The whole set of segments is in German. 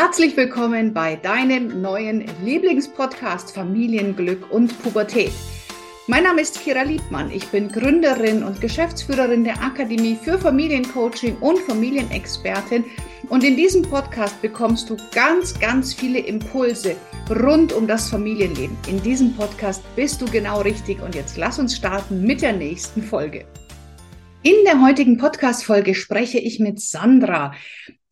Herzlich willkommen bei deinem neuen Lieblingspodcast Familienglück und Pubertät. Mein Name ist Kira Liebmann. Ich bin Gründerin und Geschäftsführerin der Akademie für Familiencoaching und Familienexpertin. Und in diesem Podcast bekommst du ganz, ganz viele Impulse rund um das Familienleben. In diesem Podcast bist du genau richtig. Und jetzt lass uns starten mit der nächsten Folge. In der heutigen Podcast-Folge spreche ich mit Sandra.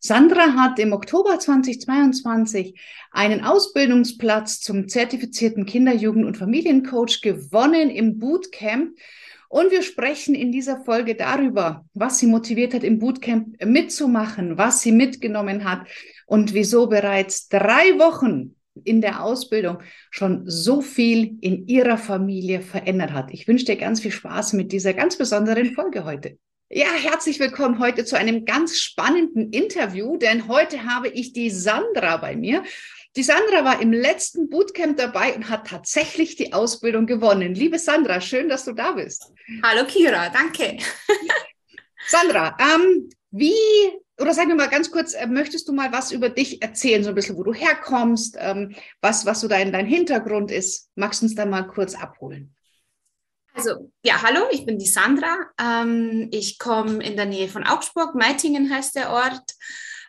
Sandra hat im Oktober 2022 einen Ausbildungsplatz zum zertifizierten Kinder-, Jugend- und Familiencoach gewonnen im Bootcamp. Und wir sprechen in dieser Folge darüber, was sie motiviert hat, im Bootcamp mitzumachen, was sie mitgenommen hat und wieso bereits drei Wochen in der Ausbildung schon so viel in ihrer Familie verändert hat. Ich wünsche dir ganz viel Spaß mit dieser ganz besonderen Folge heute. Ja, herzlich willkommen heute zu einem ganz spannenden Interview, denn heute habe ich die Sandra bei mir. Die Sandra war im letzten Bootcamp dabei und hat tatsächlich die Ausbildung gewonnen. Liebe Sandra, schön, dass du da bist. Hallo Kira, danke. Sandra, ähm, wie, oder sagen wir mal ganz kurz, äh, möchtest du mal was über dich erzählen, so ein bisschen, wo du herkommst, ähm, was, was so dein, dein Hintergrund ist? Magst du uns da mal kurz abholen? Also, ja, hallo, ich bin die Sandra. Ähm, ich komme in der Nähe von Augsburg, Meitingen heißt der Ort.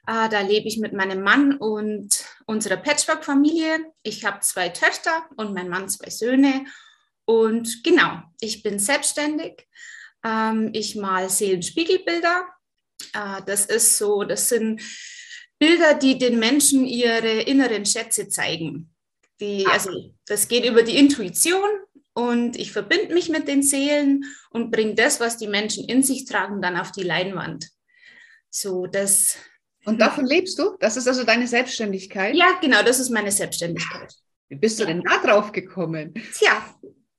Äh, da lebe ich mit meinem Mann und unserer Patchwork-Familie. Ich habe zwei Töchter und mein Mann zwei Söhne. Und genau, ich bin selbstständig. Ähm, ich mal Seelenspiegelbilder. Äh, das ist so, das sind Bilder, die den Menschen ihre inneren Schätze zeigen. Die, ah. also das geht über die Intuition und ich verbinde mich mit den Seelen und bringe das, was die Menschen in sich tragen, dann auf die Leinwand. So, das. Und davon lebst du? Das ist also deine Selbstständigkeit? Ja, genau, das ist meine Selbstständigkeit. Wie bist du denn da drauf gekommen? Tja,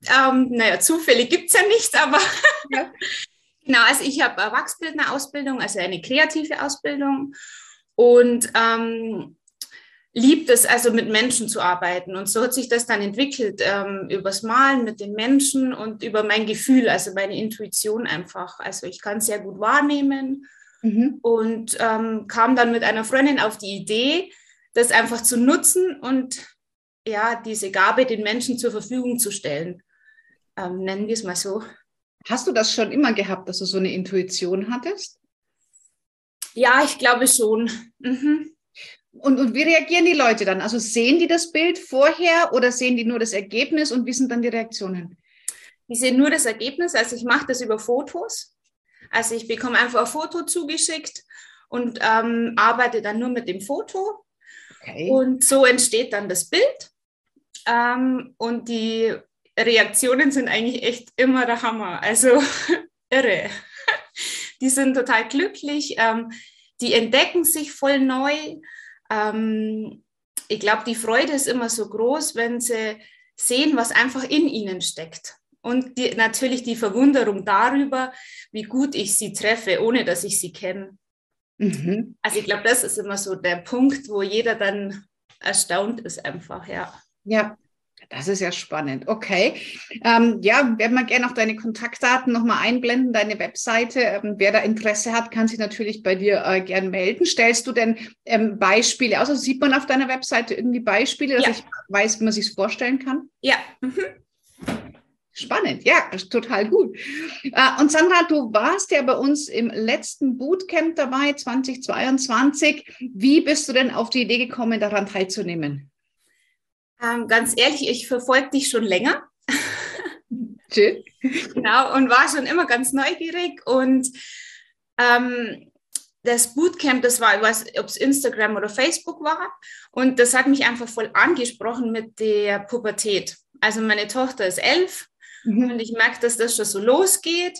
ähm, naja, Zufälle gibt es ja nicht, aber ja. genau, also ich habe eine Wachsbildner-Ausbildung, also eine kreative Ausbildung. Und ähm, liebt es also mit Menschen zu arbeiten. Und so hat sich das dann entwickelt, ähm, übers Malen mit den Menschen und über mein Gefühl, also meine Intuition einfach. Also ich kann es sehr gut wahrnehmen mhm. und ähm, kam dann mit einer Freundin auf die Idee, das einfach zu nutzen und ja, diese Gabe den Menschen zur Verfügung zu stellen. Ähm, nennen wir es mal so. Hast du das schon immer gehabt, dass du so eine Intuition hattest? Ja, ich glaube schon. Mhm. Und, und wie reagieren die Leute dann? Also sehen die das Bild vorher oder sehen die nur das Ergebnis und wie sind dann die Reaktionen? Die sehen nur das Ergebnis. Also ich mache das über Fotos. Also ich bekomme einfach ein Foto zugeschickt und ähm, arbeite dann nur mit dem Foto. Okay. Und so entsteht dann das Bild. Ähm, und die Reaktionen sind eigentlich echt immer der Hammer. Also irre. Die sind total glücklich. Ähm, die entdecken sich voll neu ähm, ich glaube, die Freude ist immer so groß, wenn sie sehen, was einfach in ihnen steckt. Und die, natürlich die Verwunderung darüber, wie gut ich sie treffe, ohne dass ich sie kenne. Mhm. Also ich glaube, das ist immer so der Punkt, wo jeder dann erstaunt ist einfach, ja. Ja, das ist ja spannend. Okay. Ähm, ja, werden wir gerne auch deine Kontaktdaten nochmal einblenden, deine Webseite. Ähm, wer da Interesse hat, kann sich natürlich bei dir äh, gern melden. Stellst du denn ähm, Beispiele aus? Also sieht man auf deiner Webseite irgendwie Beispiele, dass ja. ich weiß, wie man sich vorstellen kann? Ja. Mhm. Spannend, ja, total gut. Äh, und Sandra, du warst ja bei uns im letzten Bootcamp dabei, 2022. Wie bist du denn auf die Idee gekommen, daran teilzunehmen? Ähm, ganz ehrlich, ich verfolge dich schon länger. Schön. genau, und war schon immer ganz neugierig. Und ähm, das Bootcamp, das war, ich weiß, ob es Instagram oder Facebook war. Und das hat mich einfach voll angesprochen mit der Pubertät. Also meine Tochter ist elf mhm. und ich merke, dass das schon so losgeht.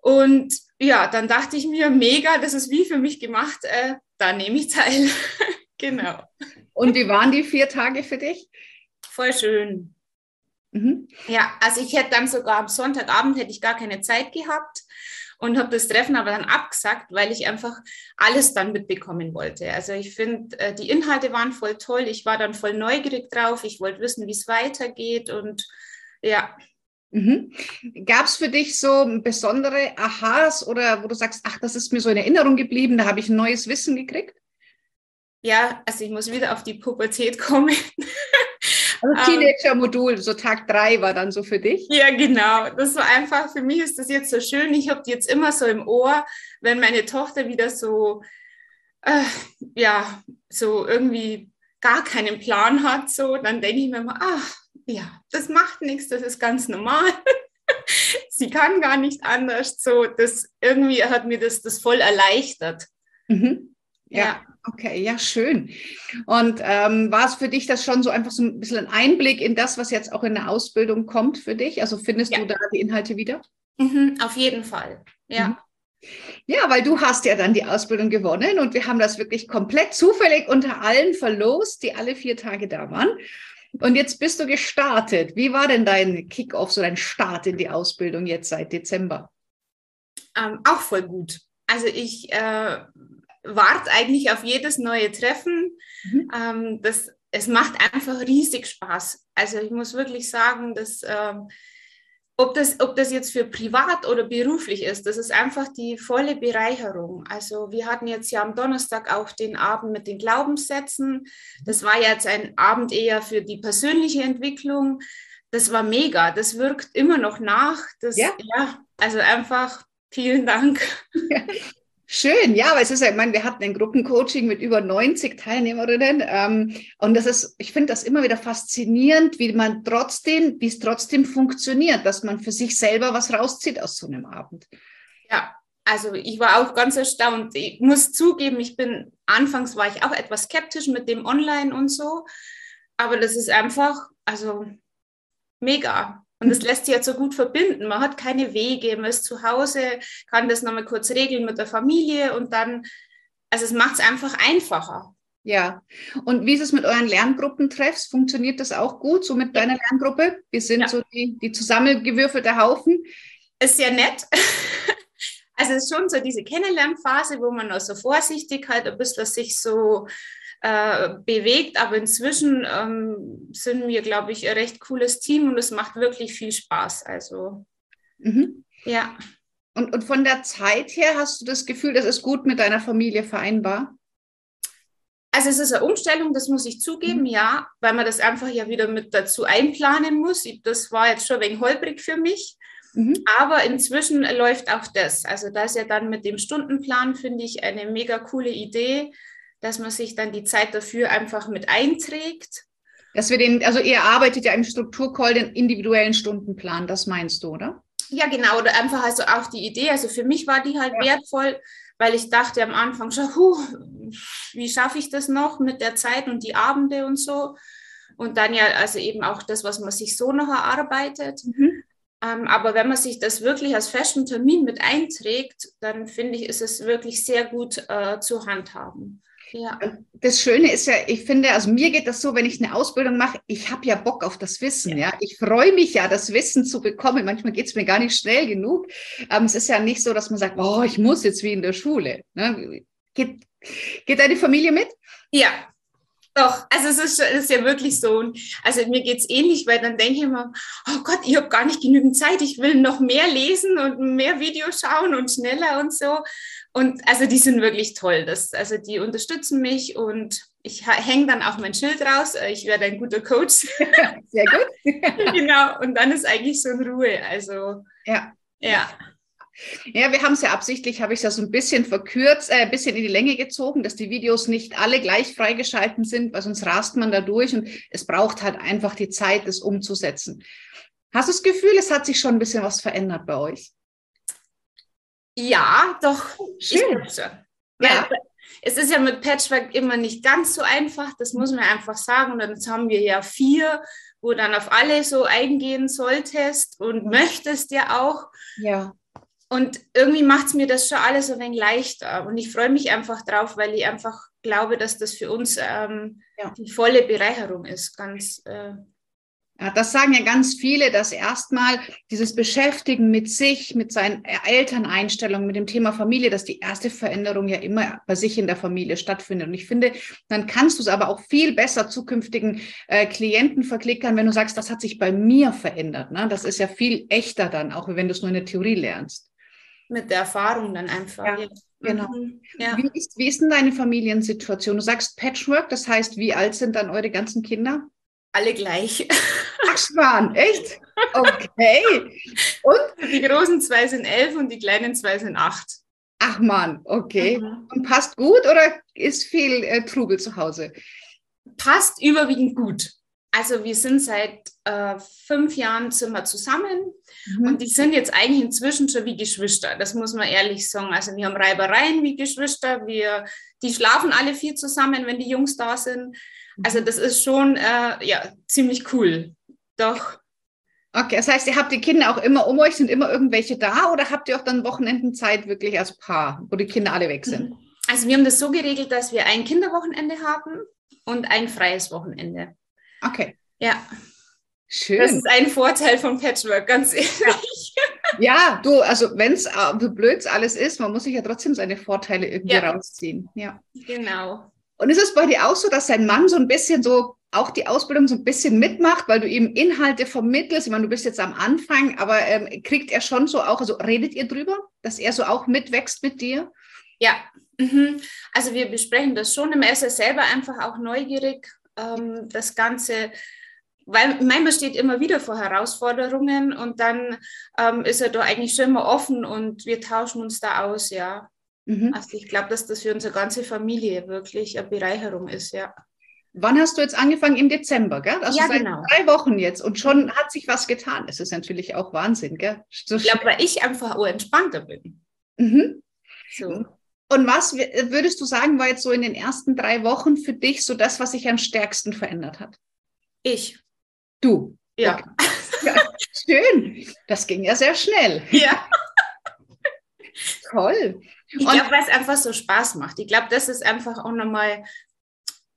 Und ja, dann dachte ich mir, mega, das ist wie für mich gemacht, äh, da nehme ich teil. genau. Und wie waren die vier Tage für dich? Voll schön. Mhm. Ja, also ich hätte dann sogar am Sonntagabend hätte ich gar keine Zeit gehabt und habe das Treffen aber dann abgesagt, weil ich einfach alles dann mitbekommen wollte. Also ich finde, äh, die Inhalte waren voll toll. Ich war dann voll neugierig drauf. Ich wollte wissen, wie es weitergeht und ja. Mhm. Gab es für dich so besondere Aha's oder wo du sagst, ach, das ist mir so in Erinnerung geblieben, da habe ich ein neues Wissen gekriegt? Ja, also ich muss wieder auf die Pubertät kommen. Also ähm, Teenager-Modul, so Tag drei war dann so für dich? Ja, genau. Das war einfach, für mich ist das jetzt so schön. Ich habe die jetzt immer so im Ohr, wenn meine Tochter wieder so, äh, ja, so irgendwie gar keinen Plan hat, so, dann denke ich mir immer, ach, ja, das macht nichts, das ist ganz normal. Sie kann gar nicht anders. So, das irgendwie hat mir das, das voll erleichtert. Mhm. Ja. ja. Okay, ja, schön. Und ähm, war es für dich das schon so einfach so ein bisschen ein Einblick in das, was jetzt auch in der Ausbildung kommt für dich? Also findest ja. du da die Inhalte wieder? Mhm, auf jeden Fall, ja. Mhm. Ja, weil du hast ja dann die Ausbildung gewonnen und wir haben das wirklich komplett zufällig unter allen verlost, die alle vier Tage da waren. Und jetzt bist du gestartet. Wie war denn dein Kickoff, so dein Start in die Ausbildung jetzt seit Dezember? Ähm, auch voll gut. Also ich äh, warte eigentlich auf jedes neue Treffen. Mhm. Ähm, das, es macht einfach riesig Spaß. Also ich muss wirklich sagen, dass ähm, ob das, ob das jetzt für privat oder beruflich ist, das ist einfach die volle Bereicherung. Also wir hatten jetzt ja am Donnerstag auch den Abend mit den Glaubenssätzen. Das war jetzt ein Abend eher für die persönliche Entwicklung. Das war mega. Das wirkt immer noch nach. Das, ja. ja also einfach vielen Dank. Schön, ja, aber es ist ja, ich meine, wir hatten ein Gruppencoaching mit über 90 Teilnehmerinnen ähm, und das ist, ich finde das immer wieder faszinierend, wie man trotzdem, wie es trotzdem funktioniert, dass man für sich selber was rauszieht aus so einem Abend. Ja, also ich war auch ganz erstaunt. Ich muss zugeben, ich bin, anfangs war ich auch etwas skeptisch mit dem Online und so, aber das ist einfach, also mega. Und das lässt sich jetzt so gut verbinden. Man hat keine Wege, man ist zu Hause, kann das nochmal kurz regeln mit der Familie und dann, also es macht es einfach einfacher. Ja, und wie ist es mit euren Lerngruppen-Treffs? Funktioniert das auch gut, so mit deiner Lerngruppe? Wir sind ja. so die, die zusammengewürfelte Haufen. Ist sehr nett. Also es ist schon so diese Kennenlernphase, wo man noch so vorsichtig halt ein bisschen sich so äh, bewegt. Aber inzwischen ähm, sind wir, glaube ich, ein recht cooles Team und es macht wirklich viel Spaß. Also, mhm. ja. Und, und von der Zeit her hast du das Gefühl, das ist gut mit deiner Familie vereinbar? Also es ist eine Umstellung, das muss ich zugeben, mhm. ja, weil man das einfach ja wieder mit dazu einplanen muss. Das war jetzt schon ein wenig holprig für mich. Mhm. Aber inzwischen läuft auch das. Also da ist ja dann mit dem Stundenplan, finde ich, eine mega coole Idee, dass man sich dann die Zeit dafür einfach mit einträgt. Dass wir den, also ihr arbeitet ja im Strukturcall den individuellen Stundenplan, das meinst du, oder? Ja, genau, oder einfach also auch die Idee. Also für mich war die halt ja. wertvoll, weil ich dachte am Anfang schon, huh, wie schaffe ich das noch mit der Zeit und die Abende und so. Und dann ja, also eben auch das, was man sich so noch erarbeitet. Mhm. Ähm, aber wenn man sich das wirklich als festen Termin mit einträgt, dann finde ich, ist es wirklich sehr gut äh, zu handhaben. Ja. Das Schöne ist ja, ich finde, also mir geht das so, wenn ich eine Ausbildung mache, ich habe ja Bock auf das Wissen. Ja, ja? Ich freue mich ja, das Wissen zu bekommen. Manchmal geht es mir gar nicht schnell genug. Ähm, es ist ja nicht so, dass man sagt, oh, ich muss jetzt wie in der Schule. Ne? Geht, geht deine Familie mit? Ja, doch, also es ist, es ist ja wirklich so. Also mir geht es ähnlich, weil dann denke ich immer, oh Gott, ich habe gar nicht genügend Zeit, ich will noch mehr lesen und mehr Videos schauen und schneller und so. Und also die sind wirklich toll. Das, also die unterstützen mich und ich hänge dann auch mein Schild raus. Äh, ich werde ein guter Coach. Sehr gut. genau. Und dann ist eigentlich so in Ruhe. Also ja. Ja. Ja, wir haben es ja absichtlich, habe ich es ja so ein bisschen verkürzt, äh, ein bisschen in die Länge gezogen, dass die Videos nicht alle gleich freigeschalten sind, weil sonst rast man da durch und es braucht halt einfach die Zeit, das umzusetzen. Hast du das Gefühl, es hat sich schon ein bisschen was verändert bei euch? Ja, doch. Schön. Ja. Es ist ja mit Patchwork immer nicht ganz so einfach, das muss man einfach sagen. Und jetzt haben wir ja vier, wo dann auf alle so eingehen solltest und möchtest ja auch. Ja. Und irgendwie macht es mir das schon alles ein wenig leichter. Und ich freue mich einfach drauf, weil ich einfach glaube, dass das für uns ähm, ja. die volle Bereicherung ist. Ganz äh, ja, das sagen ja ganz viele, dass erstmal dieses Beschäftigen mit sich, mit seinen Elterneinstellungen, mit dem Thema Familie, dass die erste Veränderung ja immer bei sich in der Familie stattfindet. Und ich finde, dann kannst du es aber auch viel besser zukünftigen äh, Klienten verklickern, wenn du sagst, das hat sich bei mir verändert. Ne? Das ist ja viel echter dann, auch wenn du es nur in der Theorie lernst. Mit der Erfahrung dann einfach. Ja. Genau. Mhm. Ja. Wie, ist, wie ist denn deine Familiensituation? Du sagst Patchwork, das heißt, wie alt sind dann eure ganzen Kinder? Alle gleich. Ach, Schwan, echt? Okay. Und? Die großen zwei sind elf und die kleinen zwei sind acht. Ach man, okay. Mhm. Und passt gut oder ist viel äh, Trubel zu Hause? Passt überwiegend gut. Also wir sind seit äh, fünf Jahren sind wir zusammen mhm. und die sind jetzt eigentlich inzwischen schon wie Geschwister. Das muss man ehrlich sagen. Also wir haben Reibereien wie Geschwister. Wir, die schlafen alle vier zusammen, wenn die Jungs da sind. Also das ist schon äh, ja ziemlich cool. Doch. Okay, das heißt, ihr habt die Kinder auch immer um euch, sind immer irgendwelche da oder habt ihr auch dann Wochenendenzeit wirklich als Paar, wo die Kinder alle weg sind? Also wir haben das so geregelt, dass wir ein Kinderwochenende haben und ein freies Wochenende. Okay. Ja. Schön. Das ist ein Vorteil von Patchwork, ganz ehrlich. Ja, du, also wenn es äh, blöd alles ist, man muss sich ja trotzdem seine Vorteile irgendwie ja. rausziehen. Ja. Genau. Und ist es bei dir auch so, dass dein Mann so ein bisschen so auch die Ausbildung so ein bisschen mitmacht, weil du ihm Inhalte vermittelst? Ich meine, du bist jetzt am Anfang, aber ähm, kriegt er schon so auch, also redet ihr drüber, dass er so auch mitwächst mit dir? Ja, mhm. also wir besprechen das schon. Er ist selber einfach auch neugierig ähm, das Ganze, weil man steht immer wieder vor Herausforderungen und dann ähm, ist er da eigentlich schon immer offen und wir tauschen uns da aus, ja. Mhm. Also ich glaube, dass das für unsere ganze Familie wirklich eine Bereicherung ist, ja. Wann hast du jetzt angefangen? Im Dezember, gell? Also ja, seit genau. drei Wochen jetzt und schon hat sich was getan. Das ist natürlich auch Wahnsinn, gell? So ich glaube, weil ich einfach entspannter bin. Mhm. So. Und was würdest du sagen, war jetzt so in den ersten drei Wochen für dich so das, was sich am stärksten verändert hat? Ich. Du. Ja. Okay. ja. Schön. Das ging ja sehr schnell. Ja. Toll. Ich glaube, weil es einfach so Spaß macht. Ich glaube, das ist einfach auch nochmal,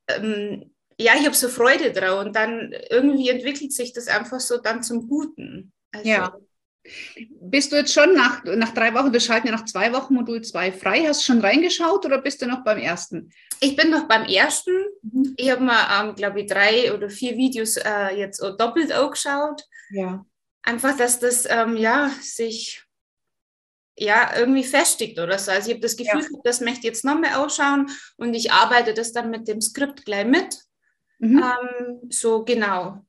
ähm, ja, ich habe so Freude drauf und dann irgendwie entwickelt sich das einfach so dann zum Guten. Also, ja. Bist du jetzt schon nach, nach drei Wochen, wir schalten ja nach zwei Wochen Modul 2 frei, hast du schon reingeschaut oder bist du noch beim ersten? Ich bin noch beim ersten. Mhm. Ich habe mir, ähm, glaube ich, drei oder vier Videos äh, jetzt doppelt auch geschaut. Ja. Einfach, dass das ähm, ja sich ja irgendwie festigt oder so. Also ich habe das Gefühl, ja. das möchte ich jetzt nochmal ausschauen und ich arbeite das dann mit dem Skript gleich mit. Mhm. Ähm, so genau.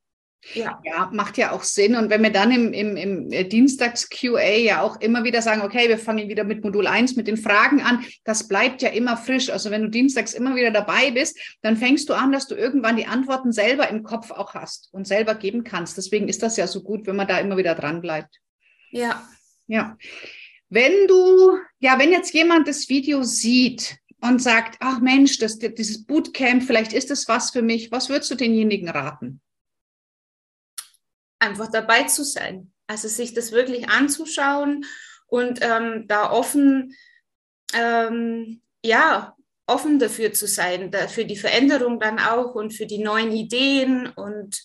Ja. ja, macht ja auch Sinn. Und wenn wir dann im, im, im äh, Dienstags-QA ja auch immer wieder sagen, okay, wir fangen wieder mit Modul 1 mit den Fragen an, das bleibt ja immer frisch. Also wenn du dienstags immer wieder dabei bist, dann fängst du an, dass du irgendwann die Antworten selber im Kopf auch hast und selber geben kannst. Deswegen ist das ja so gut, wenn man da immer wieder dran bleibt. Ja. Ja. Wenn du, ja, wenn jetzt jemand das Video sieht und sagt, ach Mensch, das, dieses Bootcamp, vielleicht ist das was für mich, was würdest du denjenigen raten? Einfach dabei zu sein. Also sich das wirklich anzuschauen und ähm, da offen, ähm, ja, offen dafür zu sein, da, für die Veränderung dann auch und für die neuen Ideen und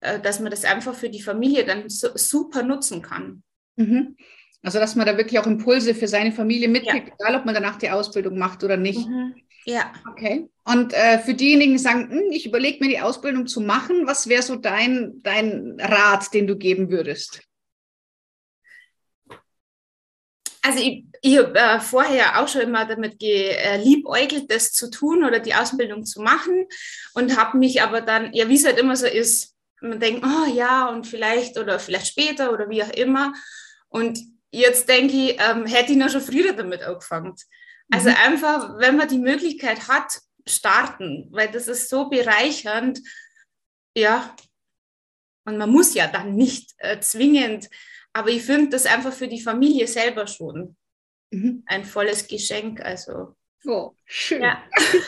äh, dass man das einfach für die Familie dann so, super nutzen kann. Mhm. Also dass man da wirklich auch Impulse für seine Familie mitkriegt, ja. egal ob man danach die Ausbildung macht oder nicht. Mhm. Ja. Okay. Und äh, für diejenigen, die sagen, hm, ich überlege mir die Ausbildung zu machen, was wäre so dein, dein Rat, den du geben würdest? Also ich, ich habe äh, vorher auch schon immer damit geliebäugelt, das zu tun oder die Ausbildung zu machen und habe mich aber dann, ja wie es halt immer so ist, man denkt, oh ja und vielleicht oder vielleicht später oder wie auch immer. Und jetzt denke ich, ähm, hätte ich noch schon früher damit angefangen. Also mhm. einfach, wenn man die Möglichkeit hat, starten, weil das ist so bereichernd. Ja, und man muss ja dann nicht äh, zwingend, aber ich finde das einfach für die Familie selber schon mhm. ein volles Geschenk. Also. Oh, schön. Ja.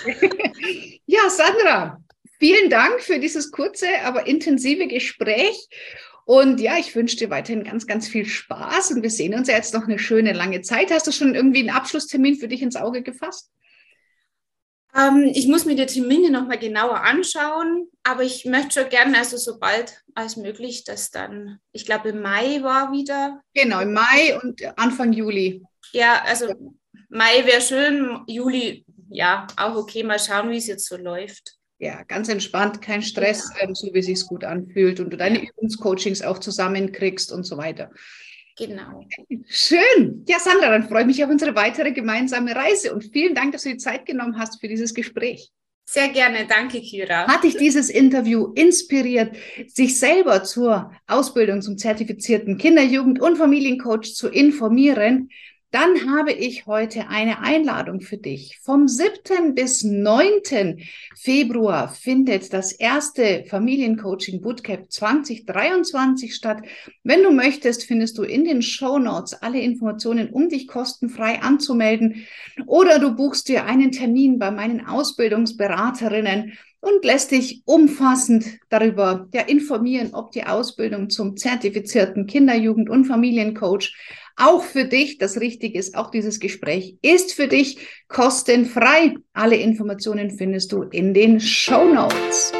ja, Sandra, vielen Dank für dieses kurze, aber intensive Gespräch. Und ja, ich wünsche dir weiterhin ganz, ganz viel Spaß und wir sehen uns ja jetzt noch eine schöne lange Zeit. Hast du schon irgendwie einen Abschlusstermin für dich ins Auge gefasst? Ähm, ich muss mir die Termine nochmal genauer anschauen, aber ich möchte schon gerne, also so bald als möglich, dass dann, ich glaube im Mai war wieder. Genau, im Mai und Anfang Juli. Ja, also Mai wäre schön, Juli, ja, auch okay, mal schauen, wie es jetzt so läuft ja, ganz entspannt, kein Stress, ähm, so wie es sich gut anfühlt und du deine Übungscoachings auch zusammenkriegst und so weiter. Genau. Schön. Ja, Sandra, dann freue ich mich auf unsere weitere gemeinsame Reise und vielen Dank, dass du die Zeit genommen hast für dieses Gespräch. Sehr gerne, danke Kira. Hat dich dieses Interview inspiriert, sich selber zur Ausbildung zum zertifizierten Kinder-, Jugend- und Familiencoach zu informieren? Dann habe ich heute eine Einladung für dich. Vom 7. bis 9. Februar findet das erste Familiencoaching Bootcamp 2023 statt. Wenn du möchtest, findest du in den Show Notes alle Informationen, um dich kostenfrei anzumelden. Oder du buchst dir einen Termin bei meinen Ausbildungsberaterinnen und lässt dich umfassend darüber ja, informieren, ob die Ausbildung zum zertifizierten Kinder-, Jugend- und Familiencoach auch für dich das Richtige ist. Auch dieses Gespräch ist für dich kostenfrei. Alle Informationen findest du in den Show Notes.